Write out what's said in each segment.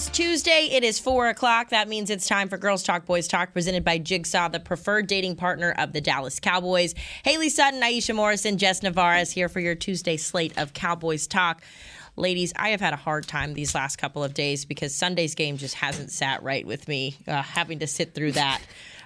Is Tuesday. It is four o'clock. That means it's time for Girls Talk Boys Talk, presented by Jigsaw, the preferred dating partner of the Dallas Cowboys. Haley Sutton, Aisha Morrison, Jess Navarez here for your Tuesday slate of Cowboys Talk. Ladies, I have had a hard time these last couple of days because Sunday's game just hasn't sat right with me. Uh, having to sit through that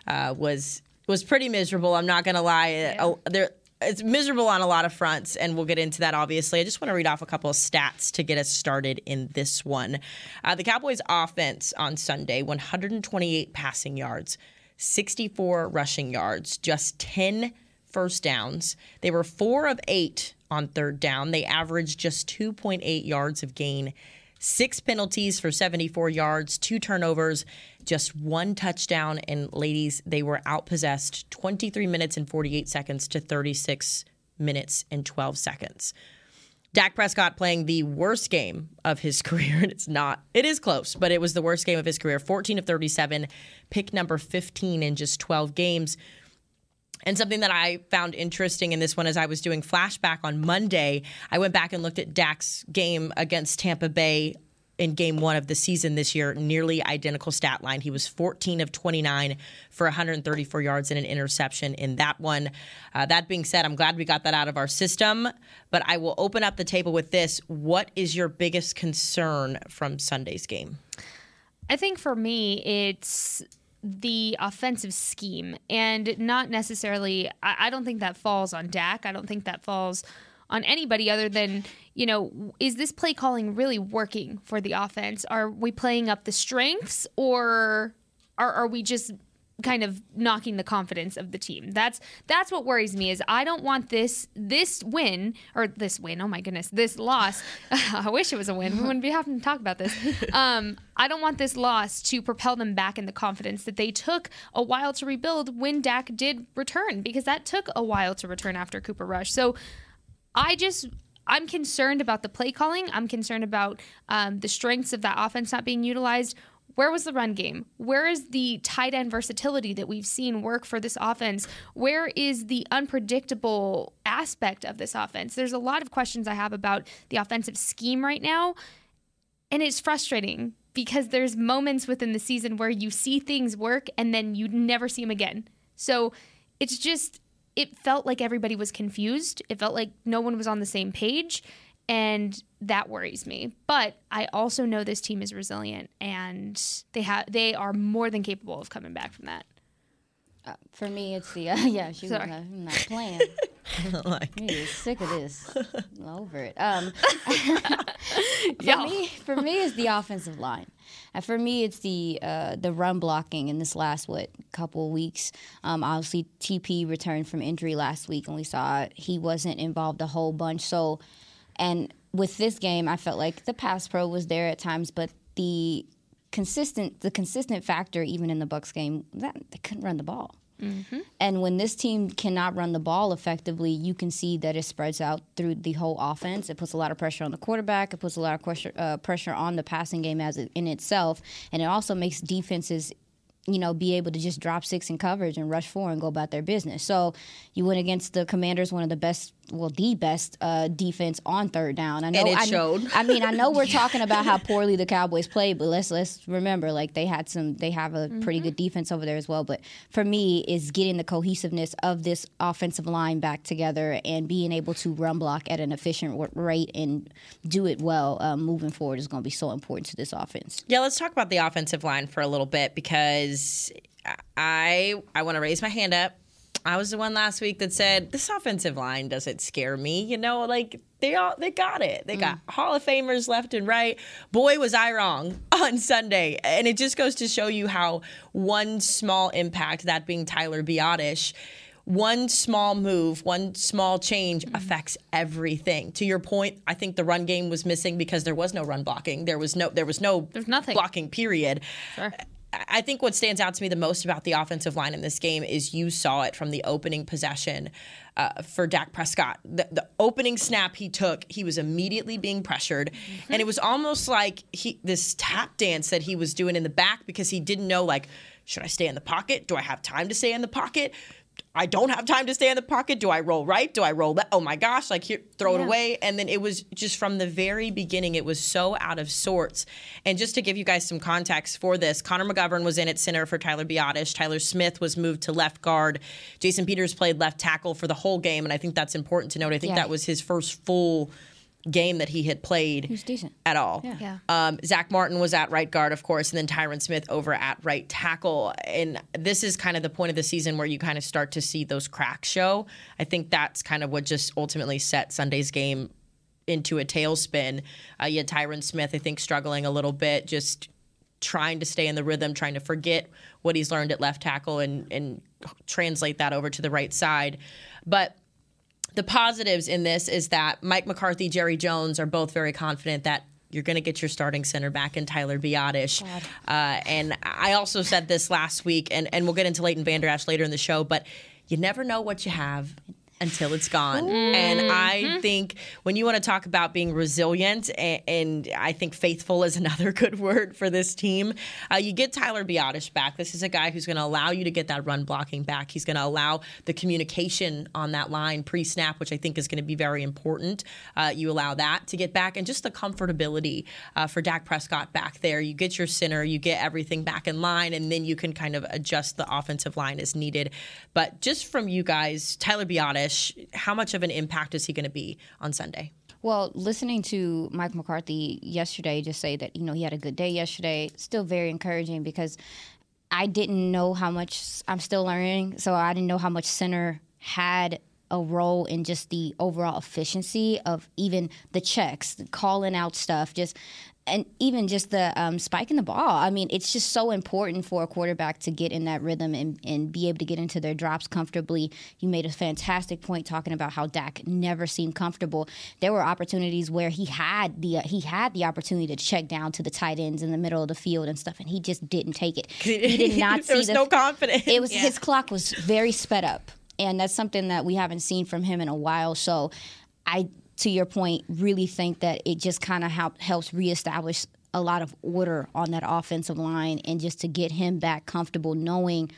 uh, was was pretty miserable. I'm not going to lie. Yeah. Uh, there it's miserable on a lot of fronts, and we'll get into that obviously. I just want to read off a couple of stats to get us started in this one. Uh, the Cowboys' offense on Sunday 128 passing yards, 64 rushing yards, just 10 first downs. They were four of eight on third down. They averaged just 2.8 yards of gain, six penalties for 74 yards, two turnovers, just one touchdown. And ladies, they were outpossessed 23 minutes and 48 seconds to 36 minutes and 12 seconds. Dak Prescott playing the worst game of his career. And it's not, it is close, but it was the worst game of his career. 14 of 37, pick number 15 in just 12 games. And something that I found interesting in this one as I was doing flashback on Monday, I went back and looked at Dak's game against Tampa Bay in game one of the season this year, nearly identical stat line. He was 14 of 29 for 134 yards and an interception in that one. Uh, that being said, I'm glad we got that out of our system, but I will open up the table with this. What is your biggest concern from Sunday's game? I think for me, it's the offensive scheme and not necessarily, I, I don't think that falls on Dak. I don't think that falls on anybody other than, you know, is this play calling really working for the offense? Are we playing up the strengths or are, are we just kind of knocking the confidence of the team. That's that's what worries me is I don't want this this win or this win. Oh my goodness, this loss. I wish it was a win. We wouldn't be having to talk about this. Um, I don't want this loss to propel them back in the confidence that they took a while to rebuild when Dak did return because that took a while to return after Cooper Rush. So I just I'm concerned about the play calling. I'm concerned about um, the strengths of that offense not being utilized. Where was the run game? Where is the tight end versatility that we've seen work for this offense? Where is the unpredictable aspect of this offense? There's a lot of questions I have about the offensive scheme right now. And it's frustrating because there's moments within the season where you see things work and then you never see them again. So it's just it felt like everybody was confused. It felt like no one was on the same page. And that worries me. But I also know this team is resilient and they have they are more than capable of coming back from that. Uh, for me, it's the uh, yeah. She's not, not playing. like. Me sick of this. I'm over it. Um, for me, for me, it's the offensive line. And for me, it's the uh, the run blocking in this last what couple weeks. Um, obviously, TP returned from injury last week, and we saw he wasn't involved a whole bunch. So, and with this game, I felt like the pass pro was there at times, but the consistent the consistent factor even in the Bucs game that they couldn't run the ball. Mm-hmm. And when this team cannot run the ball effectively, you can see that it spreads out through the whole offense. It puts a lot of pressure on the quarterback. It puts a lot of pressure uh, pressure on the passing game as it, in itself, and it also makes defenses you know, be able to just drop six in coverage and rush four and go about their business. So you went against the Commanders, one of the best well, the best uh, defense on third down. I know. And it I, showed. I mean, I know we're talking about how poorly the Cowboys played, but let's let's remember, like they had some, they have a mm-hmm. pretty good defense over there as well. But for me, is getting the cohesiveness of this offensive line back together and being able to run block at an efficient rate and do it well um, moving forward is going to be so important to this offense. Yeah, let's talk about the offensive line for a little bit because I I want to raise my hand up I was the one last week that said this offensive line doesn't scare me. You know, like they all they got it. They got mm. Hall of Famers left and right. Boy, was I wrong on Sunday. And it just goes to show you how one small impact, that being Tyler Biadasz, one small move, one small change mm-hmm. affects everything. To your point, I think the run game was missing because there was no run blocking. There was no there was no There's nothing. blocking period. Sure I think what stands out to me the most about the offensive line in this game is you saw it from the opening possession uh, for Dak Prescott. The, the, opening snap he took, he was immediately being pressured, mm-hmm. and it was almost like he this tap dance that he was doing in the back because he didn't know like. Should I stay in the pocket? Do I have time to stay in the pocket? I don't have time to stay in the pocket. Do I roll right? Do I roll left? Oh my gosh, like here, throw yeah. it away. And then it was just from the very beginning, it was so out of sorts. And just to give you guys some context for this, Connor McGovern was in at center for Tyler Biadasz. Tyler Smith was moved to left guard. Jason Peters played left tackle for the whole game. And I think that's important to note. I think yeah. that was his first full game that he had played He's decent. at all. Yeah. yeah. Um, Zack Martin was at right guard, of course, and then Tyron Smith over at right tackle. And this is kind of the point of the season where you kind of start to see those cracks show. I think that's kind of what just ultimately set Sunday's game into a tailspin. Uh, you had Tyron Smith, I think, struggling a little bit, just trying to stay in the rhythm, trying to forget what he's learned at left tackle and, and translate that over to the right side. But the positives in this is that Mike McCarthy, Jerry Jones are both very confident that you're going to get your starting center back in Tyler Biadasz. Uh, and I also said this last week, and, and we'll get into Leighton Vander Esch later in the show, but you never know what you have until it's gone. Mm-hmm. And I think when you want to talk about being resilient, and, and I think faithful is another good word for this team, uh, you get Tyler Biadasz back. This is a guy who's going to allow you to get that run blocking back. He's going to allow the communication on that line pre snap, which I think is going to be very important. Uh, you allow that to get back, and just the comfortability uh, for Dak Prescott back there. You get your center, you get everything back in line, and then you can kind of adjust the offensive line as needed. But just from you guys, Tyler How much of an impact is he going to be on Sunday? Well, listening to Mike McCarthy yesterday just say that, you know, he had a good day yesterday, still very encouraging because I didn't know how much I'm still learning. So I didn't know how much center had a role in just the overall efficiency of even the checks, calling out stuff, just and even just the um, in the ball. I mean, it's just so important for a quarterback to get in that rhythm and, and be able to get into their drops comfortably. You made a fantastic point talking about how Dak never seemed comfortable. There were opportunities where he had the uh, he had the opportunity to check down to the tight ends in the middle of the field and stuff, and he just didn't take it. He did not see. the, no confidence. It was yeah. his clock was very sped up, and that's something that we haven't seen from him in a while. So, I to your point, really think that it just kind of help, helps reestablish a lot of order on that offensive line and just to get him back comfortable knowing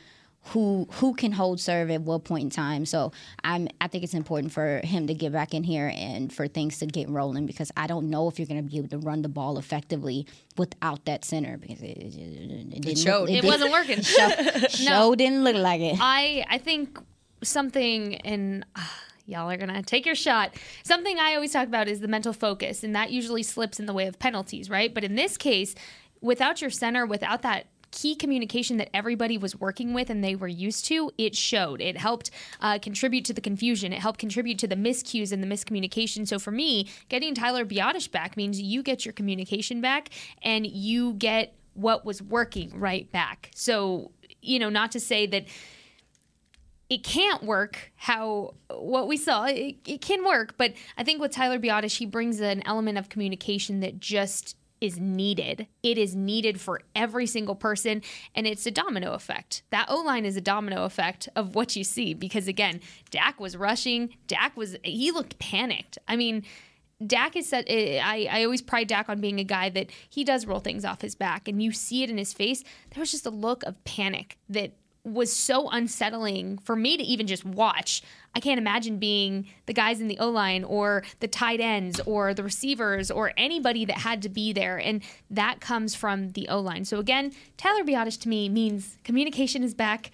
who who can hold serve at what point in time. So I'm I think it's important for him to get back in here and for things to get rolling because I don't know if you're going to be able to run the ball effectively without that center because it, it, it, it showed it, it wasn't working. show, show no. didn't look like it. I I think something in. Uh, y'all are gonna take your shot. Something I always talk about is the mental focus, and that usually slips in the way of penalties, right? But in this case, without your center, without that key communication that everybody was working with and they were used to, it showed. It helped uh, contribute to the confusion. It helped contribute to the miscues and the miscommunication. So for me, getting Tyler Biadasz back means you get your communication back and you get what was working right back. So, you know, not to say that it can't work how what we saw it, it can work but i think with tyler Biadasz, he brings an element of communication that just is needed it is needed for every single person and it's a domino effect that o-line is a domino effect of what you see because again dak was rushing dak was he looked panicked i mean Dak is said. Eh, I, I always pride Dak on being a guy that he does roll things off his back, and you see it in his face. There was just a look of panic that was so unsettling for me to even just watch. I can't imagine being the guys in the O line or the tight ends or the receivers or anybody that had to be there. And that comes from the O line. So again, Tyler Biadasz to me means communication is back.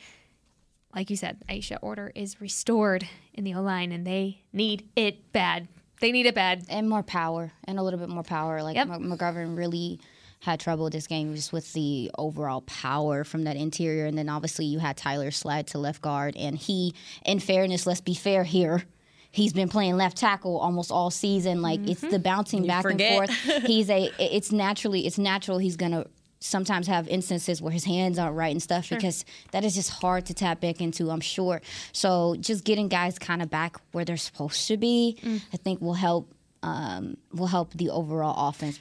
Like you said, Aisha, order is restored in the O line and they need it bad. They need it bad. And more power and a little bit more power. Like yep. McGovern really had trouble this game just with the overall power from that interior. And then obviously you had Tyler slide to left guard. And he, in fairness, let's be fair here. He's been playing left tackle almost all season. Like mm-hmm. it's the bouncing you back forget. and forth. He's a. It's naturally. It's natural. He's gonna sometimes have instances where his hands aren't right and stuff sure. because that is just hard to tap back into, I'm sure. So just getting guys kind of back where they're supposed to be, mm. I think will help um, will help the overall offense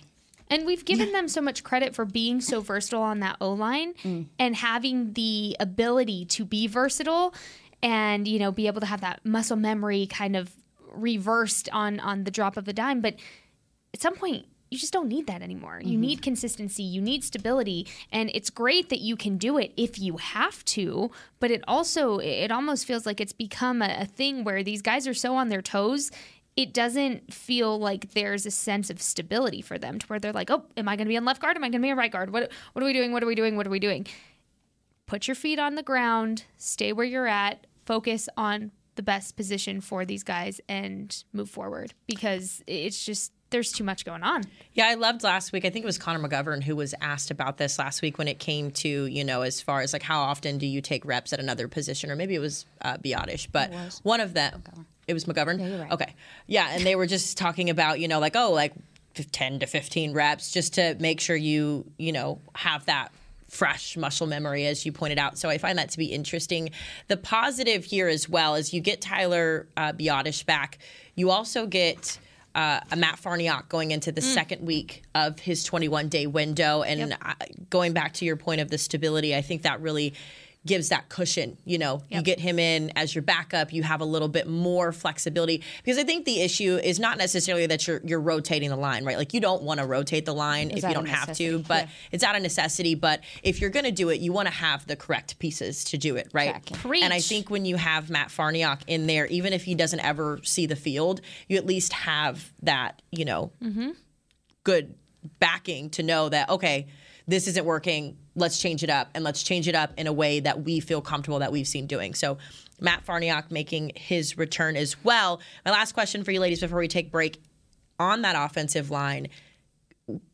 And we've given yeah. them so much credit for being so versatile on that O line mm. and having the ability to be versatile and, you know, be able to have that muscle memory kind of reversed on on the drop of a dime. But at some point, you just don't need that anymore. Mm-hmm. You need consistency, you need stability, and it's great that you can do it if you have to, but it also it almost feels like it's become a, a thing where these guys are so on their toes it doesn't feel like there's a sense of stability for them to where they're like, oh, am I going to be on left guard? Am I going to be on right guard? What, what are we doing? What are we doing? What are we doing? Put your feet on the ground, stay where you're at, focus on the best position for these guys and move forward because it's just there's too much going on. Yeah, I loved last week. I think it was Connor McGovern who was asked about this last week when it came to, you know, as far as like how often do you take reps at another position, or maybe it was uh, Biadasz, but one of them. Okay. It was McGovern? Yeah, right. Okay. Yeah, and they were just talking about, you know, like, oh, like 10 to 15 reps just to make sure you, you know, have that fresh muscle memory, as you pointed out. So I find that to be interesting. The positive here as well is you get Tyler uh, Biadasz back. You also get uh, a Matt Farniok going into the mm. second week of his 21 day window. And yep. going back to your point of the stability, I think that really gives that cushion. You know, yep. you get him in as your backup, you have a little bit more flexibility because I think the issue is not necessarily that you're you're rotating the line, right? Like you don't want to rotate the line it's if you don't have to, but yeah. it's out of necessity. But if you're going to do it, you want to have the correct pieces to do it, right? And I think when you have Matt Farniok in there, even if he doesn't ever see the field, you at least have that, you know, mm-hmm. good backing to know that okay this isn't working. Let's change it up and let's change it up in a way that we feel comfortable that we've seen doing. So Matt Farniok making his return as well. My last question for you ladies before we take break on that offensive line,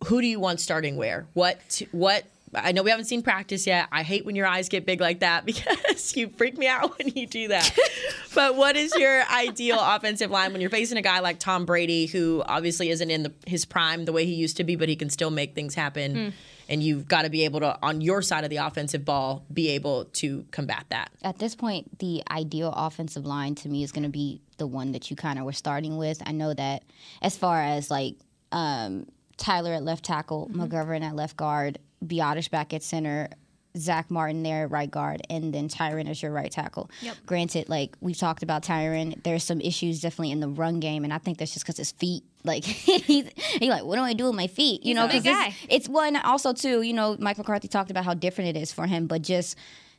who do you want starting where? What what I know we haven't seen practice yet. I hate when your eyes get big like that because you freak me out when you do that. but what is your ideal offensive line when you're facing a guy like Tom Brady, who obviously isn't in the, his prime the way he used to be, but he can still make things happen? Mm and you've got to be able to on your side of the offensive ball be able to combat that at this point the ideal offensive line to me is going to be the one that you kind of were starting with i know that as far as like um, tyler at left tackle mm-hmm. mcgovern at left guard Biadasz back at center Zack Martin there at right guard, and then Tyron as your right tackle. Yep. Granted, like we've talked about Tyron, there's some issues definitely in the run game, and I think that's just because his feet. Like he's he like, what do I do with my feet? You he's know, because it's, it's one also too. You know, Mike McCarthy talked about how different it is for him, but just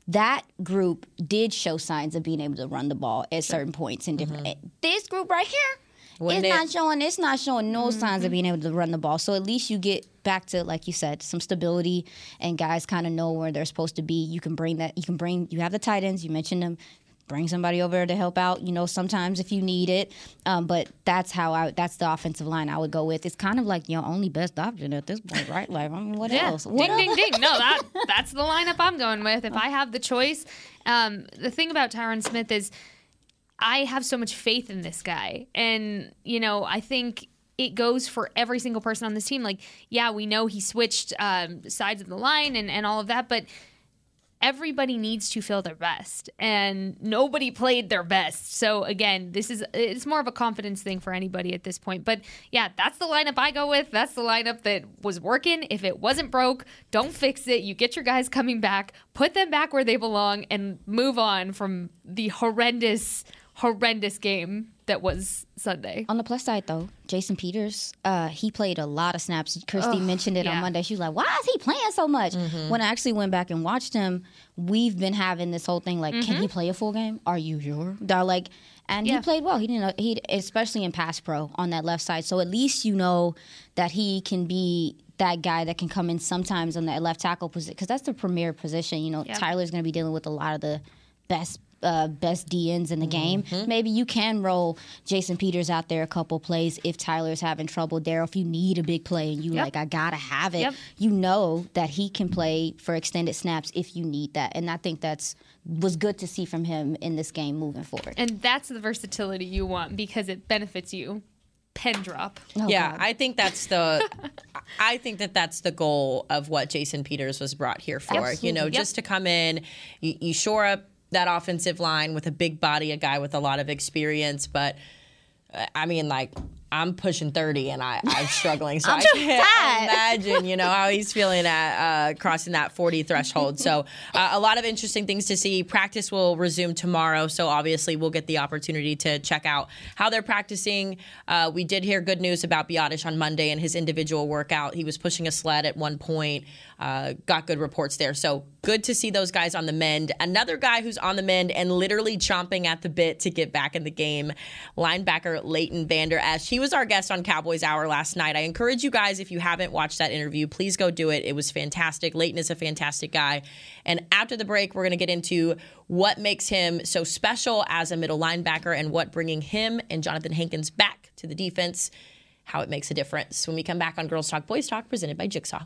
that group did show signs of being able to run the ball at sure. certain points in different. Mm-hmm. This group right here it's it? not showing. It's not showing no mm-hmm. signs of being able to run the ball. So at least you get back to like you said, some stability, and guys kind of know where they're supposed to be. You can bring that. You can bring. You have the tight ends. You mentioned them. Bring somebody over to help out. You know, sometimes if you need it. Um, but that's how I. That's the offensive line I would go with. It's kind of like your only best option at this point, right? Like, I mean, what yeah. else? What ding, ding, ding. No, that that's the lineup I'm going with. If I have the choice, um, the thing about Tyron Smith is I have so much faith in this guy. And, you know, I think it goes for every single person on this team. Like, yeah, we know he switched um, sides of the line and, and all of that, but everybody needs to feel their best and nobody played their best. So again this is it's more of a confidence thing for anybody at this point but yeah that's the lineup i go with. That's the lineup that was working. If it wasn't broke don't fix it. You get your guys coming back put them back where they belong and move on from the horrendous horrendous game that was Sunday. On the plus side, though, Jason Peters, uh, he played a lot of snaps. Kirsty mentioned it yeah. on Monday. She was like, "Why is he playing so much?" Mm-hmm. When I actually went back and watched him, we've been having this whole thing like, mm-hmm. "Can he mm-hmm. play a full game? Are you sure?" They're like, and yeah. he played well. He didn't. He especially in pass pro on that left side. So at least you know that he can be that guy that can come in sometimes on that left tackle position because that's the premier position. You know, yep. Tyler's going to be dealing with a lot of the best uh, best DNs in the game. Mm-hmm. Maybe you can roll Jason Peters out there a couple plays if Tyler's having trouble there. If you need a big play and you yep. like, I gotta have it, yep. you know that he can play for extended snaps if you need that. And I think that's was good to see from him in this game moving forward. And that's the versatility you want because it benefits you pen drop. Oh, yeah, God. I think that's the I think that that's the goal of what Jason Peters was brought here for. Absolutely. You know, yep. just to come in, you, you, shore up that offensive line with a big body, a guy with a lot of experience. But I mean, like I'm pushing 30 and I, I'm struggling. So I can't fat. imagine, you know, how he's feeling at uh, crossing that 40 threshold. So uh, a lot of interesting things to see. Practice will resume tomorrow. So obviously we'll get the opportunity to check out how they're practicing. Uh, we did hear good news about Biadasz on Monday and his individual workout. He was pushing a sled at one point. Uh, got good reports there. So good to see those guys on the mend. Another guy who's on the mend and literally chomping at the bit to get back in the game, linebacker Leighton Vander Esch. He was our guest on Cowboys Hour last night. I encourage you guys, if you haven't watched that interview, please go do it. It was fantastic. Leighton is a fantastic guy. And after the break, we're going to get into what makes him so special as a middle linebacker and what bringing him and Jonathan Hankins back to the defense, how it makes a difference. When we come back on Girls Talk Boys Talk, presented by Jigsaw.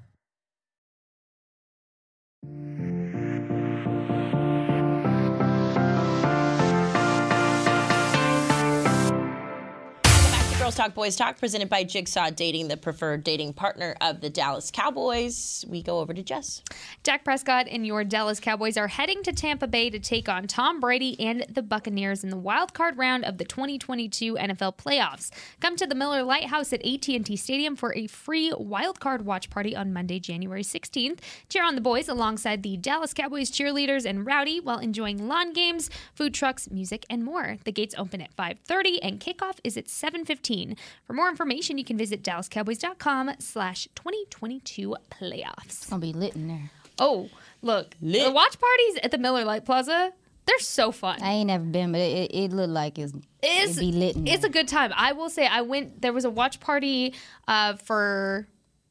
Girls Talk Boys Talk, presented by Jigsaw Dating, the preferred dating partner of the Dallas Cowboys. We go over to Jess. Dak Prescott and your Dallas Cowboys are heading to Tampa Bay to take on Tom Brady and the Buccaneers in the wild card round of the 2022 NFL playoffs. Come to the Miller Lite House at AT&T Stadium for a free wild card watch party on Monday, January 16th. Cheer on the boys alongside the Dallas Cowboys cheerleaders and Rowdy while enjoying lawn games, food trucks, music, and more. The gates open at 5:30 and kickoff is at 7:15. For more information, you can visit DallasCowboys.com slash 2022 playoffs. It's going to be lit in there. Oh, look. Lit. The watch parties at the Miller Lite Plaza, they're so fun. I ain't never been, but it, it, it looked like it's, it's be lit It's a good time. I will say I went, there was a watch party uh, for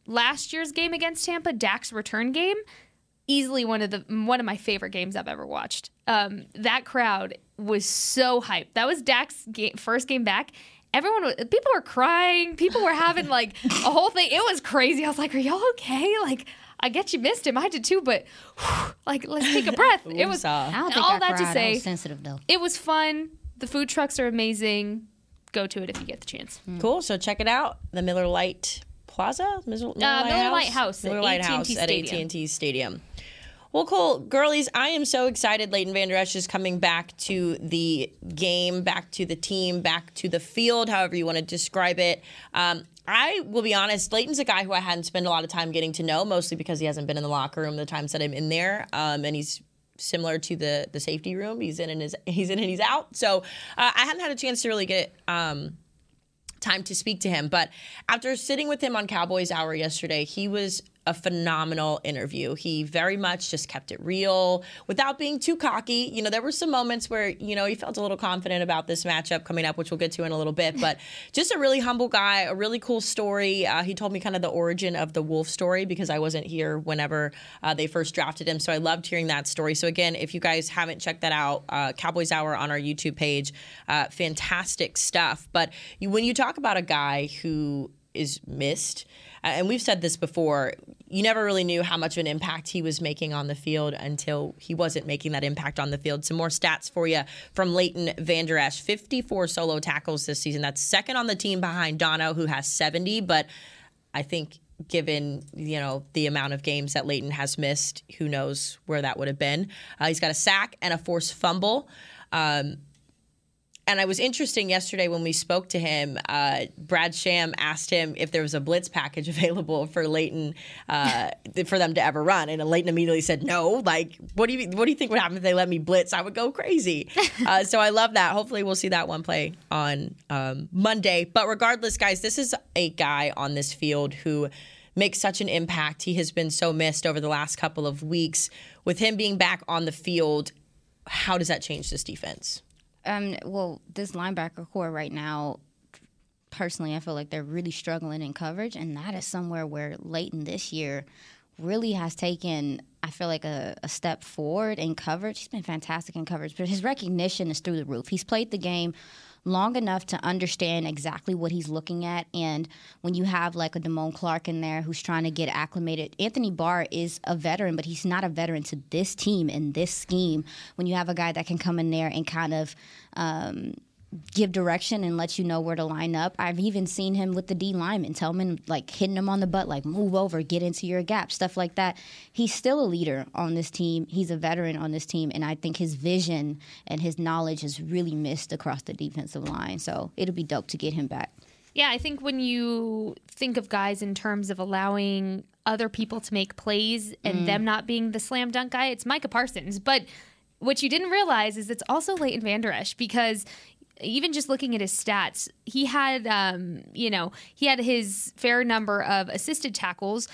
last year's game against Tampa, Dak's return game easily one of the one of my favorite games I've ever watched. Um, that crowd was so hyped. That was Dak's game, first game back, everyone people were crying. People were having like a whole thing. It was crazy. I was like are y'all okay? Like i get you missed him. I did too but whew, like let's take a breath. It was I don't think all I that cried. to say sensitive though. it was fun. The food trucks are amazing. Go to it if you get the chance. Mm. cool. So check it out. The miller Lite plaza? Miller, miller, uh, miller Lite House, miller Lite House at AT&T Stadium well, cool. Girlies, I am so excited Leighton Vander Esch is coming back to the game, back to the team, back to the field, however you want to describe it. Um, I will be honest, Leighton's a guy who I hadn't spent a lot of time getting to know, mostly because he hasn't been in the locker room the times that I'm in there. Um, and he's similar to the the safety room. He's in and his, he's in and he's out. So uh, I hadn't had a chance to really get um, time to speak to him. But after sitting with him on Cowboys Hour yesterday, he was a phenomenal interview. He very much just kept it real without being too cocky. You know, there were some moments where, you know, he felt a little confident about this matchup coming up, which we'll get to in a little bit, but just a really humble guy, a really cool story. Uh, he told me kind of the origin of the Wolf story because I wasn't here whenever uh, they first drafted him. So I loved hearing that story. So again, if you guys haven't checked that out, uh, Cowboys Hour on our YouTube page, uh, fantastic stuff. But you, when you talk about a guy who is missed, and we've said this before, you never really knew how much of an impact he was making on the field until he wasn't making that impact on the field. Some more stats for you from Leighton Vander Esch 54 solo tackles this season. That's second on the team behind Dono, who has 70. But I think given you know the amount of games that Leighton has missed, who knows where that would have been. Uh, he's got a sack and a forced fumble. Um, and I was interesting yesterday when we spoke to him. Uh, Brad Sham asked him if there was a blitz package available for Leighton uh, for them to ever run, and Leighton immediately said no. Like, what do you what do you think would happen if they let me blitz? I would go crazy. Uh, so I love that. Hopefully, we'll see that one play on um, Monday. But regardless, guys, this is a guy on this field who makes such an impact. He has been so missed over the last couple of weeks. With him being back on the field, how does that change this defense? Um, well, this linebacker corps right now, personally, I feel like they're really struggling in coverage, and that is somewhere where Leighton this year really has taken, I feel like, a, a, step forward in coverage. He's been fantastic in coverage, but his recognition is through the roof. He's played the game long enough to understand exactly what he's looking at. And when you have like a Damone Clark in there who's trying to get acclimated, Anthony Barr is a veteran, but he's not a veteran to this team and this scheme. When you have a guy that can come in there and kind of um, give direction and let you know where to line up. I've even seen him with the D lineman, tell him like hitting him on the butt, like move over, get into your gap, stuff like that. He's still a leader on this team. He's a veteran on this team, and I think his vision and his knowledge is really missed across the defensive line. So it'll be dope to get him back. Yeah, I think when you think of guys in terms of allowing other people to make plays and mm. them not being the slam dunk guy, it's Micah Parsons. But what you didn't realize is it's also Leighton Vander Esch because even just looking at his stats, he had, um, you know, he had his fair number of assisted tackles.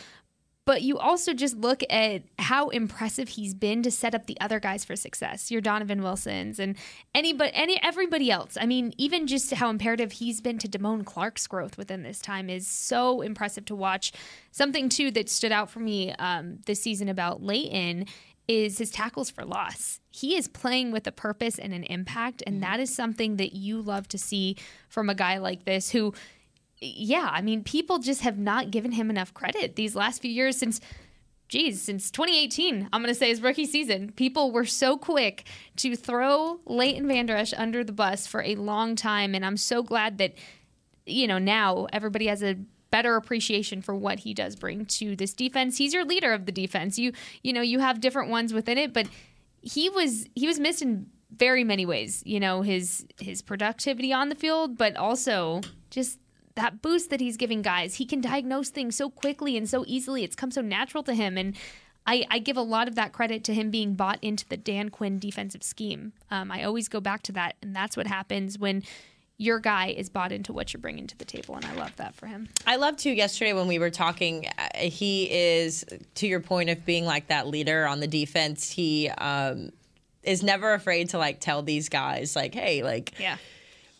But you also just look at how impressive he's been to set up the other guys for success. Your Donovan Wilsons and anybody, any everybody else. I mean, even just how imperative he's been to Damone Clark's growth within this time is so impressive to watch. Something too that stood out for me um, this season about Leighton is his tackles for loss. He is playing with a purpose and an impact, and mm-hmm. that is something that you love to see from a guy like this who, yeah, I mean, people just have not given him enough credit these last few years since. Geez, since 2018, I'm going to say his rookie season, people were so quick to throw Leighton Vander Esch under the bus for a long time. And I'm so glad that, you know, now everybody has a better appreciation for what he does bring to this defense. He's your leader of the defense. You you know, you have different ones within it, but he was he was missed in very many ways. You know, his his productivity on the field, but also just that boost that he's giving guys. He can diagnose things so quickly and so easily. It's come so natural to him and I, I, give a lot of that credit to him being bought into the Dan Quinn defensive scheme. Um, I always go back to that, and that's what happens when your guy is bought into what you're bringing to the table, and I love that for him. I love too. Yesterday when we were talking, uh, he is to your point of being like that leader on the defense. He um, is never afraid to like tell these guys, like, hey, like, yeah.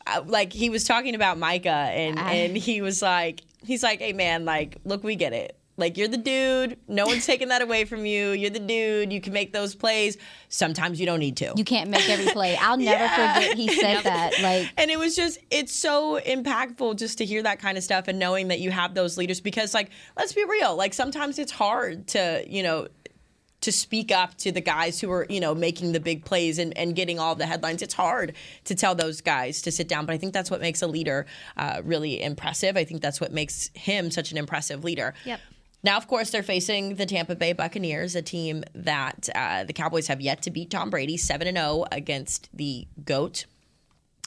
Uh, like he was talking about Micah, and I... and he was like, he's like, hey man, like, look, we get it like you're the dude. No one's taking that away from you. You're the dude. You can make those plays. Sometimes you don't need to. You can't make every play. I'll never yeah. forget he said that. Like And it was just it's so impactful just to hear that kind of stuff and knowing that you have those leaders because like let's be real, like sometimes it's hard to, you know, to speak up to the guys who are, you know, making the big plays and, and getting all the headlines. It's hard to tell those guys to sit down, but I think that's what makes a leader uh, really impressive. I think that's what makes him such an impressive leader. Yep. Now, of course, they're facing the Tampa Bay Buccaneers, a team that uh, the Cowboys have yet to beat Tom Brady, 7 0 against the GOAT.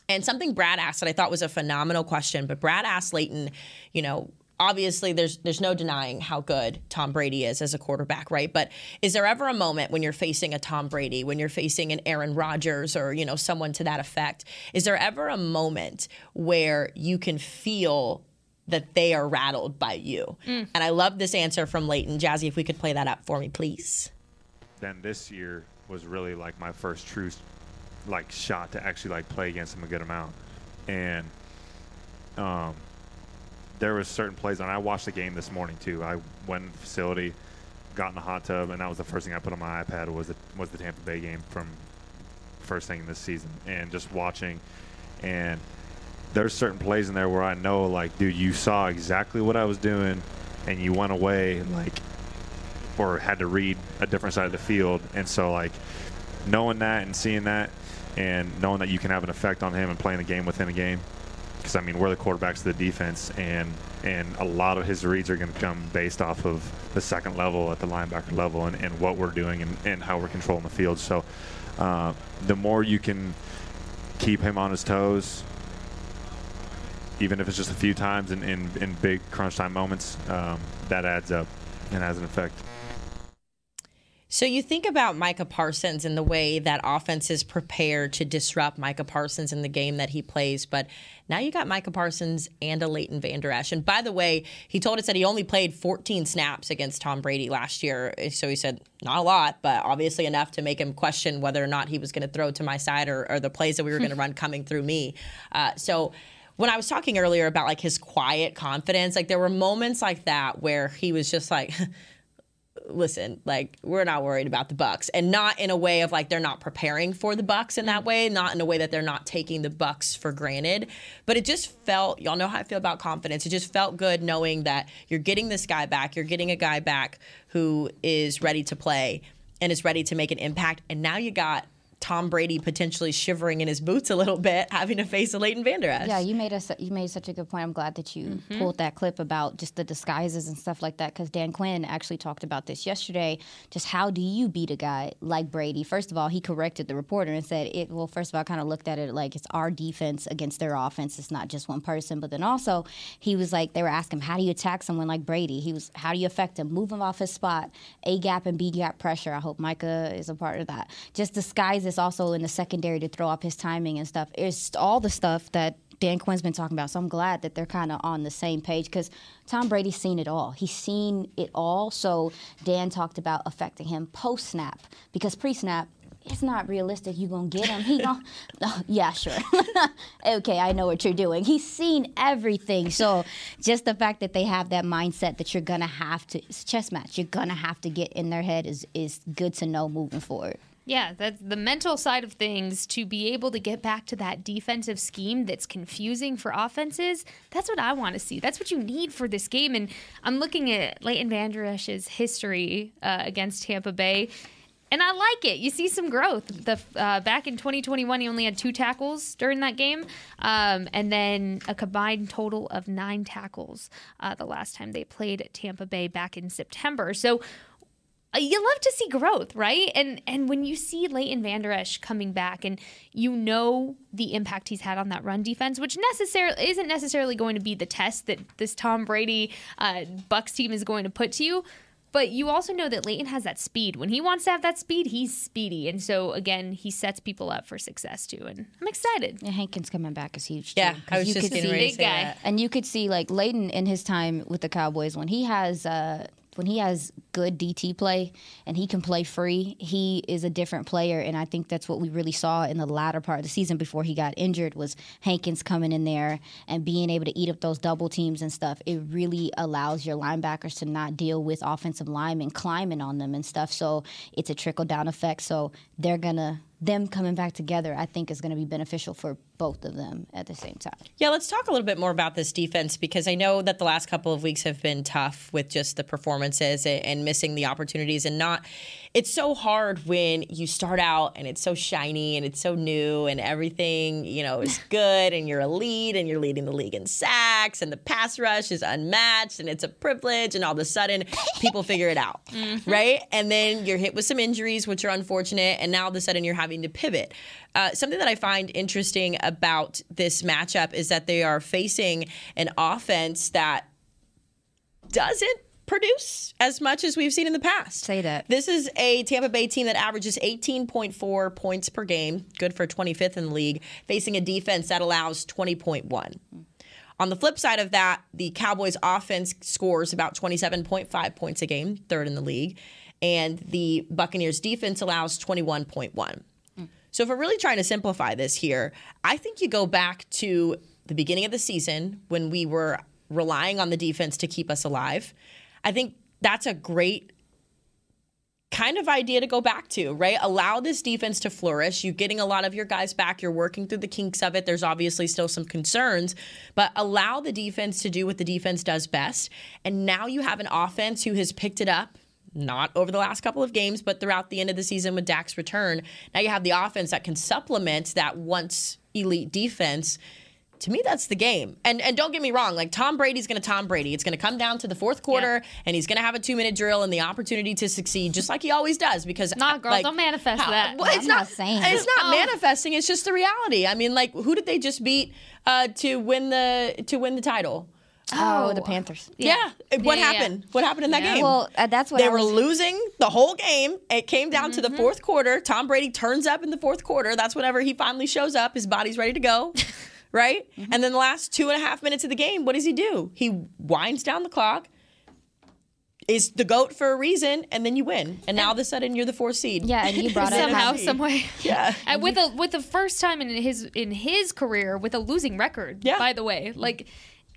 And something Brad asked that I thought was a phenomenal question, but Brad asked Leighton, you know, obviously there's there's no denying how good Tom Brady is as a quarterback, right? But is there ever a moment when you're facing a Tom Brady, when you're facing an Aaron Rodgers or, you know, someone to that effect, is there ever a moment where you can feel that they are rattled by you. Mm. And I love this answer from Leighton. Jazzy, if we could play that up for me, please. Then this year was really like my first true like shot to actually like play against him a good amount. And um there was certain plays and I watched the game this morning too. I went in the facility, got in the hot tub and that was the first thing I put on my iPad was the was the Tampa Bay game from first thing this season and just watching and there's certain plays in there where I know, like, dude, you saw exactly what I was doing, and you went away, like, or had to read a different side of the field. And so, like, knowing that and seeing that, and knowing that you can have an effect on him and playing the game within a game, because I mean, we're the quarterbacks of the defense, and and a lot of his reads are going to come based off of the second level at the linebacker level and, and what we're doing and, and how we're controlling the field. So, uh, the more you can keep him on his toes even if it's just a few times in, in, in big crunch time moments, um, that adds up and has an effect. So you think about Micah Parsons and the way that offenses prepare to disrupt Micah Parsons in the game that he plays, but now you got Micah Parsons and a Leighton Vander Esch. And by the way, he told us that he only played 14 snaps against Tom Brady last year. So he said not a lot, but obviously enough to make him question whether or not he was going to throw to my side or, or the plays that we were going to run coming through me. Uh, so when I was talking earlier about like his quiet confidence, like there were moments like that where he was just like, listen, like we're not worried about the Bucs, and not in a way of like they're not preparing for the Bucs in that mm-hmm. way, not in a way that they're not taking the Bucs for granted. But it just felt, y'all know how I feel about confidence. It just felt good knowing that you're getting this guy back, you're getting a guy back who is ready to play and is ready to make an impact, and now you got Tom Brady potentially shivering in his boots a little bit, having to face a Leighton Vander Esch. Yeah, you made us. You made such a good point. I'm glad that you mm-hmm. pulled that clip about just the disguises and stuff like that. Because Dan Quinn actually talked about this yesterday. Just how do you beat a guy like Brady? First of all, he corrected the reporter and said it. Well, first of all, I kind of looked at it like it's our defense against their offense. It's not just one person. But then also, he was like, they were asking him, how do you attack someone like Brady? He was, how do you affect him? Move him off his spot. A gap and B gap pressure. I hope Micah is a part of that. Just disguise this also in the secondary to throw up his timing and stuff. It's all the stuff that Dan Quinn's been talking about. So I'm glad that they're kind of on the same page because Tom Brady's seen it all. He's seen it all. So Dan talked about affecting him post snap because pre snap, it's not realistic you're gonna get him. He gonna, oh, yeah, sure. okay, I know what you're doing. He's seen everything. So just the fact that they have that mindset that you're gonna have to it's chess match. You're gonna have to get in their head is is good to know moving forward. Yeah, that's the mental side of things to be able to get back to that defensive scheme that's confusing for offenses. That's what I want to see. That's what you need for this game. And I'm looking at Leighton Vander Esch's history uh, against Tampa Bay. And I like it. You see some growth. The uh, back in 2021, he only had two tackles during that game, um, and then a combined total of nine tackles uh, the last time they played Tampa Bay back in September. So you love to see growth, right? And and when you see Leighton Vander Esch coming back, and you know the impact he's had on that run defense, which necessarily isn't necessarily going to be the test that this Tom Brady uh, Bucs team is going to put to you. But you also know that Leighton has that speed. When he wants to have that speed, he's speedy, and so again, he sets people up for success too. And I'm excited. Yeah, Hankins coming back is huge. Yeah, too, I was just getting ready to say guy. That. And you could see like Leighton in his time with the Cowboys when he has. Uh, when he has good DT play and he can play free, he is a different player. And I think that's what we really saw in the latter part of the season before he got injured was Hankins coming in there and being able to eat up those double teams and stuff. It really allows your linebackers to not deal with offensive linemen climbing on them and stuff. So it's a trickle down effect. So they're gonna them coming back together, I think, is going to be beneficial for both of them at the same time. Yeah, let's talk a little bit more about this defense because I know that the last couple of weeks have been tough with just the performances and missing the opportunities and not. It's so hard when you start out and it's so shiny and it's so new and everything, you know, is good and you're a lead and you're leading the league in sacks and the pass rush is unmatched and it's a privilege and all of a sudden people figure it out, mm-hmm. right? And then you're hit with some injuries, which are unfortunate, and now all of a sudden you're having to pivot. Uh, something that I find interesting about this matchup is that they are facing an offense that doesn't produce as much as we've seen in the past. Say that. This is a Tampa Bay team that averages 18.4 points per game, good for 25th in the league, facing a defense that allows 20.1. On the flip side of that, the Cowboys offense scores about 27.5 points a game, third in the league, and the Buccaneers defense allows 21.1. So if we're really trying to simplify this here, I think you go back to the beginning of the season when we were relying on the defense to keep us alive. I think that's a great kind of idea to go back to, right? Allow this defense to flourish. You're getting a lot of your guys back. You're working through the kinks of it. There's obviously still some concerns, but allow the defense to do what the defense does best. And now you have an offense who has picked it up. Not over the last couple of games, but throughout the end of the season with Dak's return. Now you have the offense that can supplement that once elite defense to me that's the game and and don't get me wrong like tom brady's going to tom brady it's going to come down to the fourth quarter yeah. and he's going to have a two minute drill and the opportunity to succeed just like he always does because not girl like, don't manifest how, that well, it's not, not, saying it's not oh. manifesting it's just the reality i mean like who did they just beat uh, to win the to win the title Oh, the Panthers. Yeah. yeah. What yeah, happened? Yeah. What happened in that game? Well, uh, that's what they I were losing the whole game. It came down mm-hmm. to the mm-hmm. fourth quarter. Tom Brady turns up in the fourth quarter. That's whenever he finally shows up. His body's ready to go. right? Mm-hmm. And then the last two and a half minutes of the game, what does he do? He winds down the clock, is the goat for a reason, and then you win. And now all of a sudden you're the fourth seed. Yeah, and you brought it somehow, some way. Yeah, and with a with the first time in his in his career with a losing record. Yeah. by the way, like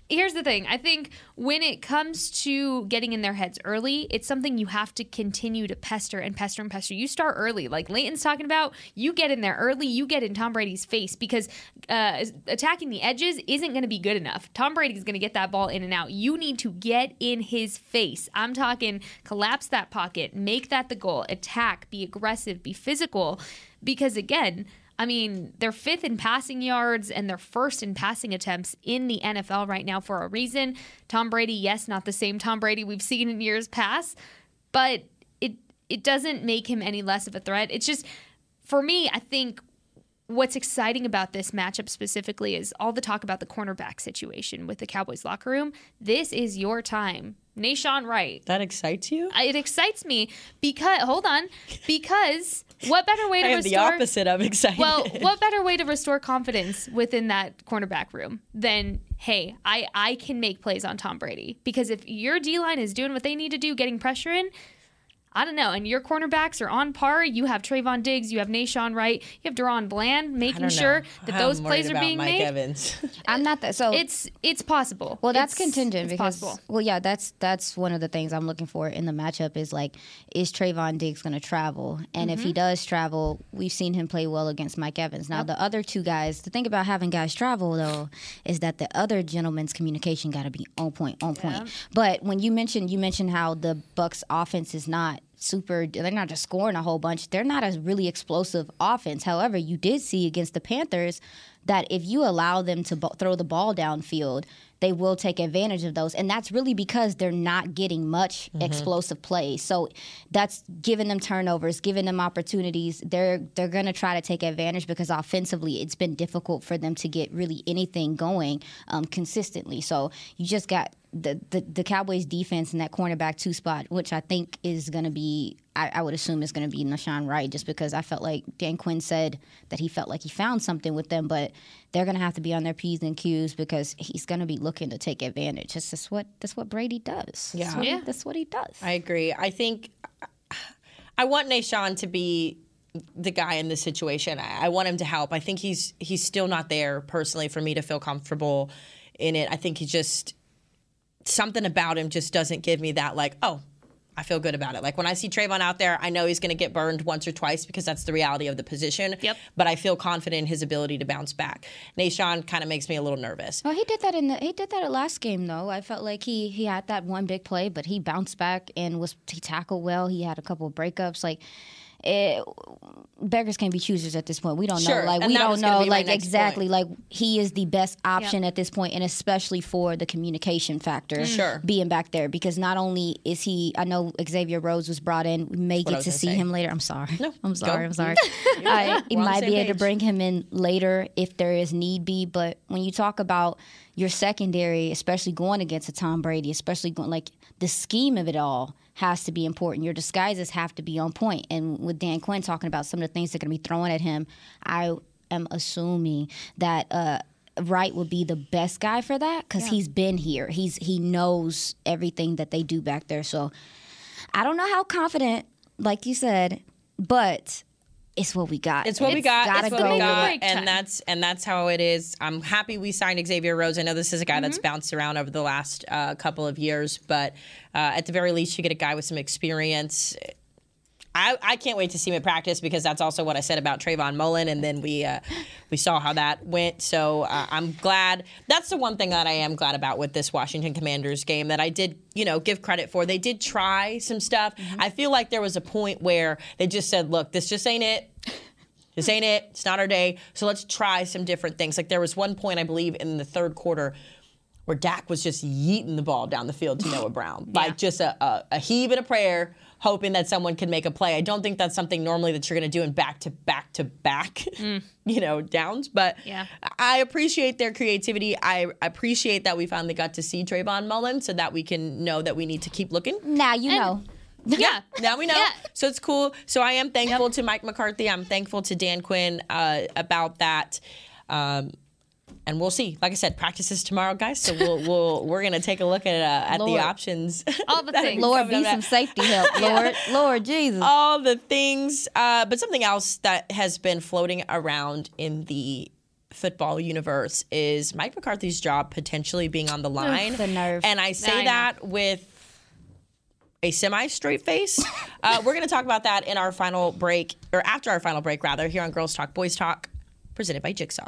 here's the thing I think when it comes to getting in their heads early, it's something you have to continue to pester and pester and pester. You start early, like Leighton's talking about. You get in there early, you get in Tom Brady's face because uh, attacking the edges isn't going to be good enough. Tom Brady's going to get that ball in and out. You need to get in his face. I'm talking collapse that pocket, make that the goal, attack, be aggressive, be physical. Because again, I mean, they're fifth in passing yards and they're first in passing attempts in the NFL right now for a reason. Tom Brady, yes, not the same Tom Brady we've seen in years past, but it it doesn't make him any less of a threat. It's just for me, I think what's exciting about this matchup specifically is all the talk about the cornerback situation with the Cowboys locker room. This is your time. Nahshon Wright. That excites you? It excites me because hold on, because what better way to I restore the opposite of excited? Well, what better way to restore confidence within that cornerback room than hey, I I can make plays on Tom Brady because if your D line is doing what they need to do, getting pressure in, I don't know. And your cornerbacks are on par. You have Trevon Diggs, you have Nahshon Wright, you have DaRon Bland, making sure that those plays are being Mike made. Evans. I'm not that. So it's it's possible. Well, that's it's, contingent it's because possible. well, yeah, that's that's one of the things I'm looking for in the matchup is like, is Trevon Diggs going to travel? And mm-hmm. if he mm-hmm. does travel, we've seen him play well against Mike Evans. Now, yep. the other two guys, the thing about having guys travel though is that the other gentleman's communication got to be on point, on point. But when you mentioned you mentioned how the Bucs offense is not super they're not just scoring a whole bunch. They're not a really explosive offense. However you did see against the panthers that if you allow them to throw the ball downfield they will take advantage of those. And that's really because they're not getting much mm-hmm. explosive play. So that's giving them turnovers giving them opportunities. They're they're going to try to take advantage because offensively it's been difficult for them to get really anything going um, consistently. So you just got the, the, the Cowboys defense in that cornerback two spot, which I think is going to be, I, I, would assume is going to be Nahshon Wright, just because I felt like Dan Quinn said that he felt like he found something with them, but they're going to have to be on their p's and q's because he's going to be looking to take advantage. That's just what that's what Brady does. Yeah, that's what, yeah. He, that's what he does. I agree. I think I want Nahshon to be the guy in this situation. I, I want him to help. I think he's he's still not there personally for me to feel comfortable in it. I think he just something about him just doesn't give me that like, oh, I feel good about it. Like when I see Trevon out there, I know he's going to get burned once or twice because that's the reality of the position. Yep. But I feel confident in his ability to bounce back. Nahshon kind of makes me a little nervous. Well, he did that in the he did that at last game though. I felt like he he had that one big play, but he bounced back and was he tackled well. He had a couple of breakups. Like it, beggars can be choosers at this point. We don't sure. know. Like and we don't know. Like exactly. Point. Like he is the best option yep. at this point, and especially for the communication factor. Mm. Sure. Being back there because not only is he, I know Xavier Rhodes was brought in. We may get to see say. him later. I'm sorry. No, I'm sorry. Go. I'm sorry. uh, he might be able to bring him in later if there is need be. But when you talk about your secondary, especially going against a Tom Brady, especially going like the scheme of it all has to be important. Your disguises have to be on point. And with Dan Quinn talking about some of the things they're going to be throwing at him, I am assuming that uh, Wright would be the best guy for that because Yeah. he's been here. He's he knows everything that they do back there. So I don't know how confident, like you said, but it's what we got. It's what we got. It's what go we got, and time. that's and that's how it is. I'm happy we signed Xavier Rhodes. I know this is a guy that's Mm-hmm. bounced around over the last uh, couple of years, but uh, at the very least, you get a guy with some experience. I, I can't wait to see him at practice because that's also what I said about Trayvon Mullen, and then we uh, we saw how that went. So uh, I'm glad. That's the one thing that I am glad about with this Washington Commanders game that I did, you know, give credit for. They did try some stuff. I feel like there was a point where they just said, "Look, this just ain't it." This ain't it. It's not our day. So let's try some different things. Like there was one point, I believe, in the third quarter where Dak was just yeeting the ball down the field to Noah Brown. Like just a, a, a heave and a prayer, hoping that someone can make a play. I don't think that's something normally that you're going to do in back to back to back, you know, downs. But Yeah. I appreciate their creativity. I appreciate that we finally got to see Trayvon Mullen so that we can know that we need to keep looking. now you know. Yeah, now we know. Yeah. So it's cool. So I am thankful to Mike McCarthy. I'm thankful to Dan Quinn uh, about that. Um, and we'll see. Like I said, practice is tomorrow, guys. So we'll, we'll we're gonna take a look at uh, at the options. All the things. Lord, be some safety help, Lord. Lord Jesus. all the things. Uh, but something else that has been floating around in the football universe is Mike McCarthy's job potentially being on the line. the nerve. And I say I that with a semi straight face. Uh, we're going to talk about that in our final break, or after our final break, rather, here on Girls Talk Boys Talk, presented by Jigsaw.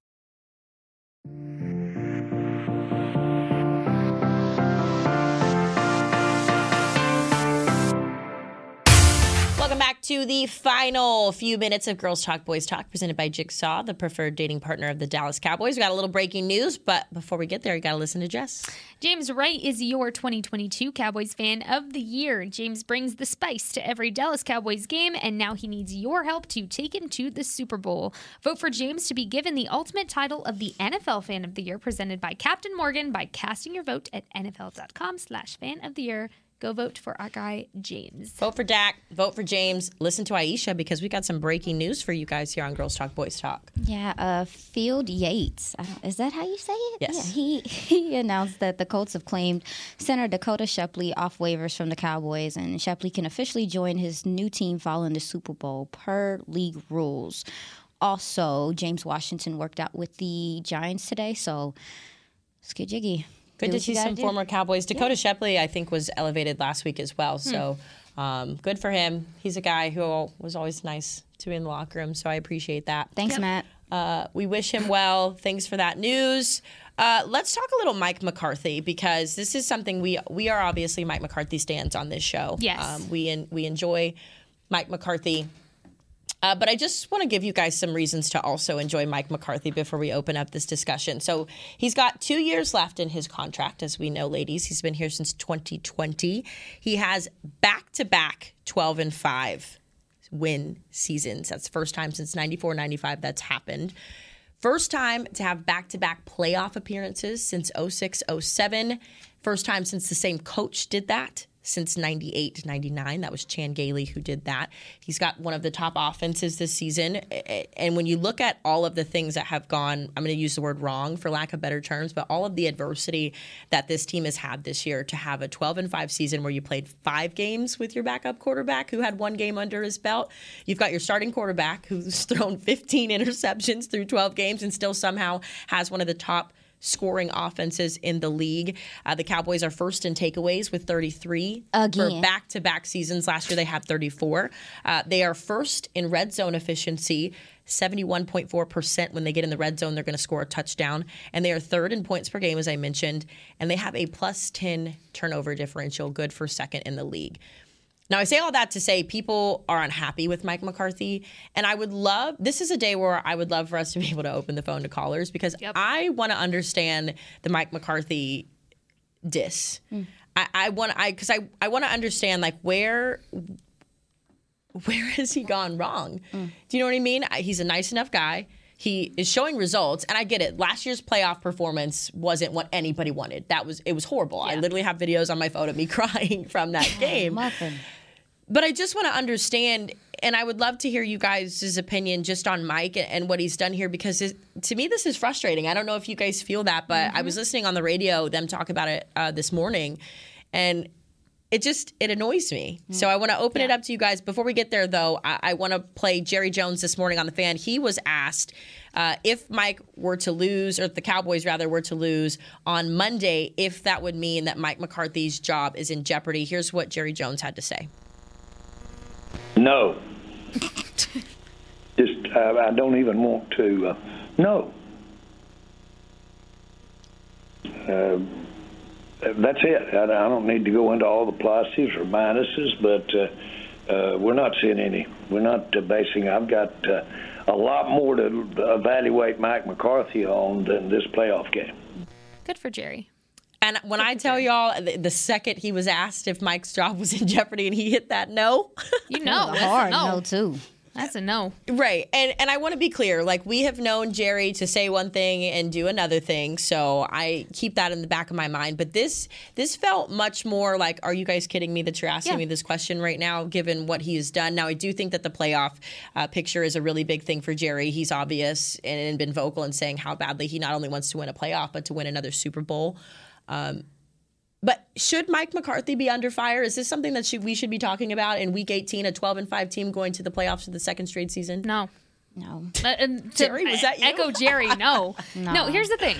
To the final few minutes of Girls Talk Boys Talk, presented by Jigsaw, the preferred dating partner of the Dallas Cowboys. We got a little breaking news, but before we get there, you got to listen to Jess. James Wright is your 2022 Cowboys fan of the year. James brings the spice to every Dallas Cowboys game, and now he needs your help to take him to the Super Bowl. Vote for James to be given the ultimate title of the NFL Fan of the Year, presented by Captain Morgan, by casting your vote at nfl.com/slash fan of the year. Go vote for our guy James. Vote for Dak, vote for James, listen to Aisha because we got some breaking news for you guys here on Girls Talk Boys Talk. Yeah, uh, Field Yates. I Is that how you say it? Yes. Yeah, he he announced that the Colts have claimed center Dakoda Shepley off waivers from the Cowboys, and Shepley can officially join his new team following the Super Bowl per league rules. Also, James Washington worked out with the Giants today, so let's jiggy. Good Do to see some do. former Cowboys. Dakoda Shepley, I think, was elevated last week as well. So Hmm. um, good for him. He's a guy who was always nice to be in the locker room, so I appreciate that. Thanks, Matt. Uh, we wish him well. Thanks for that news. Uh, let's talk a little Mike McCarthy because this is something we we are obviously Mike McCarthy stands on this show. Yes, um, we in, we enjoy Mike McCarthy. Uh, but I just want to give you guys some reasons to also enjoy Mike McCarthy before we open up this discussion. So he's got two years left in his contract, as we know, ladies. He's been here since 2020. He has back to back 12 and 5 win seasons. That's the first time since 94 95 that's happened. First time to have back to back playoff appearances since 06 07. First time since the same coach did that since 98 99. That was Chan Gailey who did that. He's got one of the top offenses this season. And when you look at all of the things that have gone, I'm going to use the word wrong for lack of better terms, but all of the adversity that this team has had this year to have a 12 and 5 season where you played five games with your backup quarterback who had one game under his belt. You've got your starting quarterback who's thrown 15 interceptions through 12 games and still somehow has one of the top scoring offenses in the league. Uh, the Cowboys are first in takeaways with 33 Again. for back to back seasons. Last year they had 34. Uh, they are first in red zone efficiency. 71.4% when they get in the red zone, they're going to score a touchdown. And they are third in points per game, as I mentioned. And they have a plus 10 turnover differential, good for second in the league. Now, I say all that to say people are unhappy with Mike McCarthy. And I would love, this is a day where I would love for us to be able to open the phone to callers because yep. I want to understand the Mike McCarthy diss. Mm. I, I want, I, because I, I want to understand like where, where has he gone wrong? Mm. Do you know what I mean? He's a nice enough guy. He is showing results, and I get it. Last year's playoff performance wasn't what anybody wanted. That was it was horrible. Yeah. I literally have videos on my phone of me crying from that game. Muffin. But I just want to understand, and I would love to hear you guys' opinion just on Mike and what he's done here because it, to me, this is frustrating. I don't know if you guys feel that, but mm-hmm. I was listening on the radio, them talk about it uh, this morning, and it just it annoys me. Mm-hmm. So I want to open yeah. it up to you guys. Before we get there, though, I, I want to play Jerry Jones this morning on the fan. He was asked uh, if Mike were to lose, or the Cowboys rather were to lose on Monday, if that would mean that Mike McCarthy's job is in jeopardy. Here's what Jerry Jones had to say. No. Just, uh, I don't even want to. Uh, no. Uh, that's it. I, I, don't need to go into all the pluses or minuses, but uh, uh, we're not seeing any. We're not uh, basing. I've got a lot more to evaluate Mike McCarthy on than this playoff game. Good for Jerry. And when I tell y'all, the, the, second he was asked if Mike's job was in jeopardy and he hit that no, you know, that's hard no. no too. That's a no. Right. And and I want to be clear, like we have known Jerry to say one thing and do another thing, so I keep that in the back of my mind, but this this felt much more like are you guys kidding me that you're asking yeah. me this question right now given what he has done. Now I do think that the playoff uh, picture is a really big thing for Jerry. He's obvious and, and been vocal in saying how badly he not only wants to win a playoff but to win another Super Bowl. Um, but should Mike McCarthy be under fire? Is this something that should, we should be talking about in Week 18, a 12 and 5 team going to the playoffs for the second straight season? No, no. Uh, Jerry, was that you? Echo Jerry. No. no. no. Here's the thing.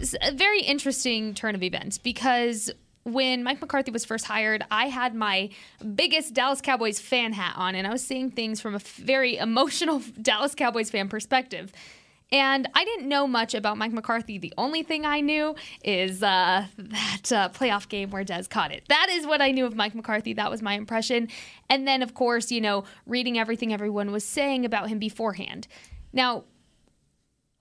It's a very interesting turn of events because when Mike McCarthy was first hired, I had my biggest Dallas Cowboys fan hat on, and I was seeing things from a very emotional Dallas Cowboys fan perspective. And I didn't know much about Mike McCarthy. The only thing I knew is uh, that uh, playoff game where Dez caught it. That is what I knew of Mike McCarthy. That was my impression. And then, of course, you know, reading everything everyone was saying about him beforehand. Now,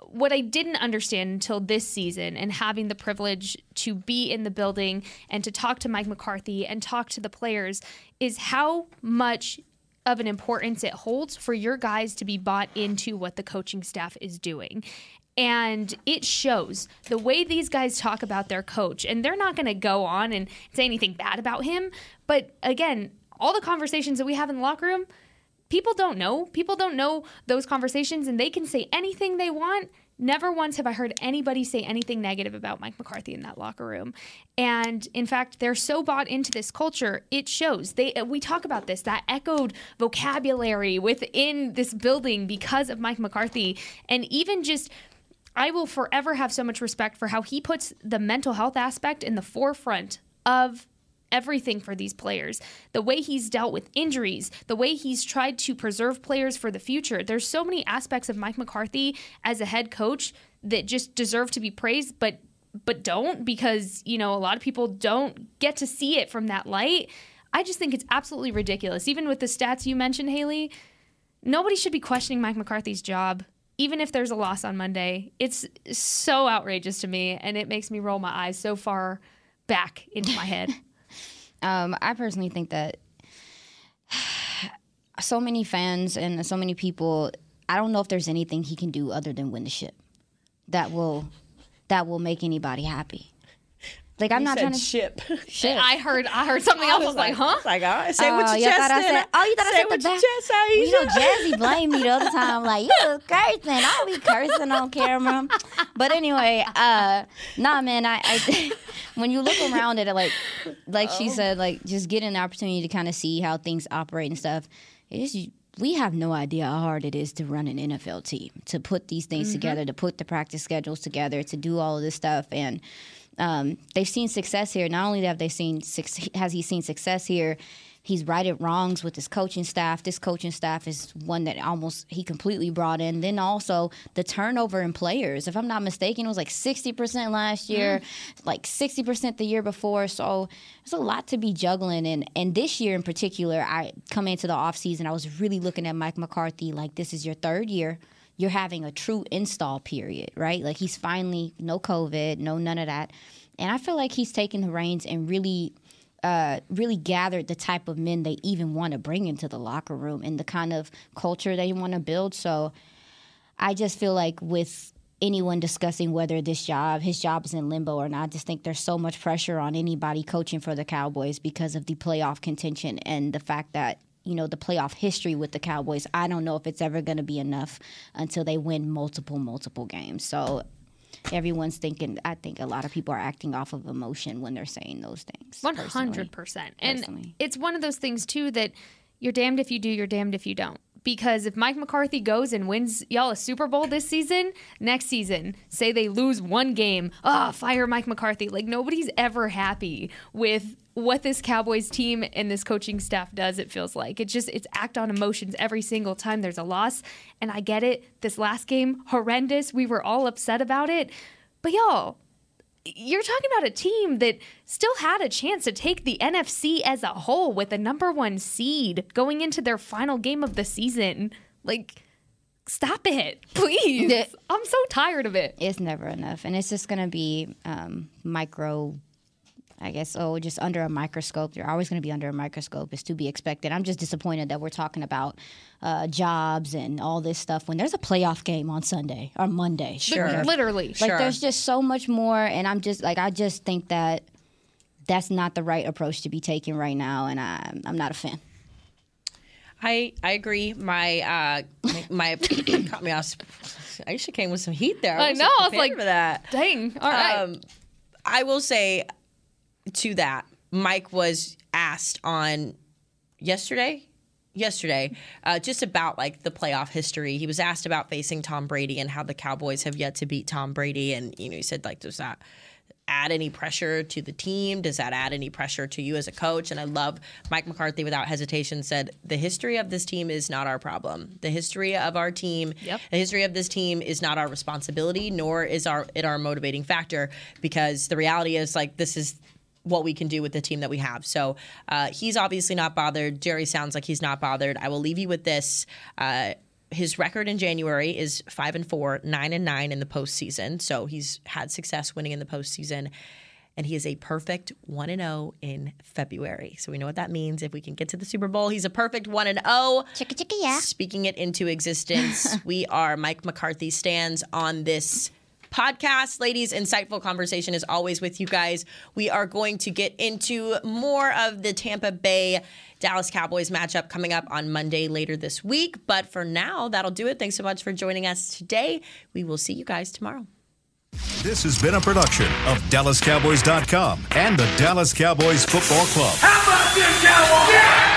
what I didn't understand until this season and having the privilege to be in the building and to talk to Mike McCarthy and talk to the players is how much of an importance it holds for your guys to be bought into what the coaching staff is doing. And it shows the way these guys talk about their coach. And they're not going to go on and say anything bad about him. But again, all the conversations that we have in the locker room, people don't know. People don't know those conversations, and they can say anything they want Never once have I heard anybody say anything negative about Mike McCarthy in that locker room. And in fact, they're so bought into this culture, it shows. They uh, we talk about this, that echoed vocabulary within this building because of Mike McCarthy. And even just I will forever have so much respect for how he puts the mental health aspect in the forefront of everything for these players. The way he's dealt with injuries, the way he's tried to preserve players for the future. There's so many aspects of Mike McCarthy as a head coach that just deserve to be praised, but but don't because, you know, a lot of people don't get to see it from that light. I just think it's absolutely ridiculous. Even with the stats you mentioned, Haley, nobody should be questioning Mike McCarthy's job even if there's a loss on Monday, it's so outrageous to me, and it makes me roll my eyes so far back into my head. um, I personally think that so many fans and so many people, I don't know if there's anything he can do other than win the ship that will that will make anybody happy. Like I'm you not trying to ship. Ship. I heard I heard something else. I was like, huh? Like, oh, say Oh, what you y'all just thought I said. said- oh, you thought I said what the you back- just said. You know, Jazzy blamed me the other time. Like, you cursing. I'll be cursing on camera. But anyway, uh, nah, man, I, I when you look around at it, like, like she said, like, just getting the opportunity to kind of see how things operate and stuff. It's we have no idea how hard it is to run an NFL team, to put these things Mhm. together, to put the practice schedules together, to do all of this stuff, and um, they've seen success here. Not only have they seen has he seen success here, he's righted wrongs with his coaching staff. This coaching staff is one that almost he completely brought in. Then also the turnover in players. If I'm not mistaken, it was like 60% last year, like 60% the year before. So there's a lot to be juggling. And and this year in particular, I come into the offseason, I was really looking at Mike McCarthy like this is your third year you're having a true install period, right? Like he's finally no COVID, no none of that. And I feel like he's taken the reins and really uh, really gathered the type of men they even want to bring into the locker room and the kind of culture they want to build. So I just feel like with anyone discussing whether this job, his job is in limbo or not, I just think there's so much pressure on anybody coaching for the Cowboys because of the playoff contention and the fact that you know the playoff history with the Cowboys. I don't know if it's ever going to be enough until they win multiple multiple games. So everyone's thinking. I think a lot of people are acting off of emotion when they're saying those things. Hundred percent. And Personally. it's one of those things too that you're damned if you do, you're damned if you don't. Because if Mike McCarthy goes and wins y'all a Super Bowl this season, next season, say they lose one game, ah, fire Mike McCarthy. Like nobody's ever happy with what this Cowboys team and this coaching staff does, it feels like. It just it's act on emotions every single time there's a loss. And I get it. This last game, horrendous. We were all upset about it. But y'all, you're talking about a team that still had a chance to take the NFC as a whole with a number one seed going into their final game of the season. Like, stop it, please. I'm so tired of it. It's never enough, and it's just going to be um, micro. I guess oh, just under a microscope. They're always going to be under a microscope. It's to be expected. I'm just disappointed that we're talking about uh, jobs and all this stuff when there's a playoff game on Sunday or Monday. Sure. You know? Literally. Like Sure. there's just so much more, and I'm just like I just think that that's not the right approach to be taken right now, and I'm I'm not a fan. I I agree. My uh my, my caught me off. I Aisha came with some heat there. I wasn't know, I was like, for that. Dang. All right. Um, I will say to that, Mike was asked on yesterday, yesterday, uh, just about like the playoff history. He was asked about facing Tom Brady and how the Cowboys have yet to beat Tom Brady, and you know he said like, does that add any pressure to the team? Does that add any pressure to you as a coach? And I love Mike McCarthy without hesitation said the history of this team is not our problem. The history of our team, Yep. the history of this team is not our responsibility, nor is our it our motivating factor because the reality is like this is what we can do with the team that we have. So uh, he's obviously not bothered. Jerry sounds like he's not bothered. I will leave you with this. Uh, his record in January is five and four, nine and nine in the postseason. So he's had success winning in the postseason. And he is a perfect 1 and 0 in February. So we know what that means. If we can get to the Super Bowl, he's a perfect 1 and 0. Chicka chicka yeah. Speaking it into existence, we are Mike McCarthy stands on this podcast. Ladies, insightful conversation is always with you guys. We are going to get into more of the Tampa Bay Dallas Cowboys matchup coming up on Monday later this week. But for now, that'll do it. Thanks so much for joining us today. We will see you guys tomorrow. This has been a production of DallasCowboys.com and the Dallas Cowboys Football Club. How about this, Cowboys?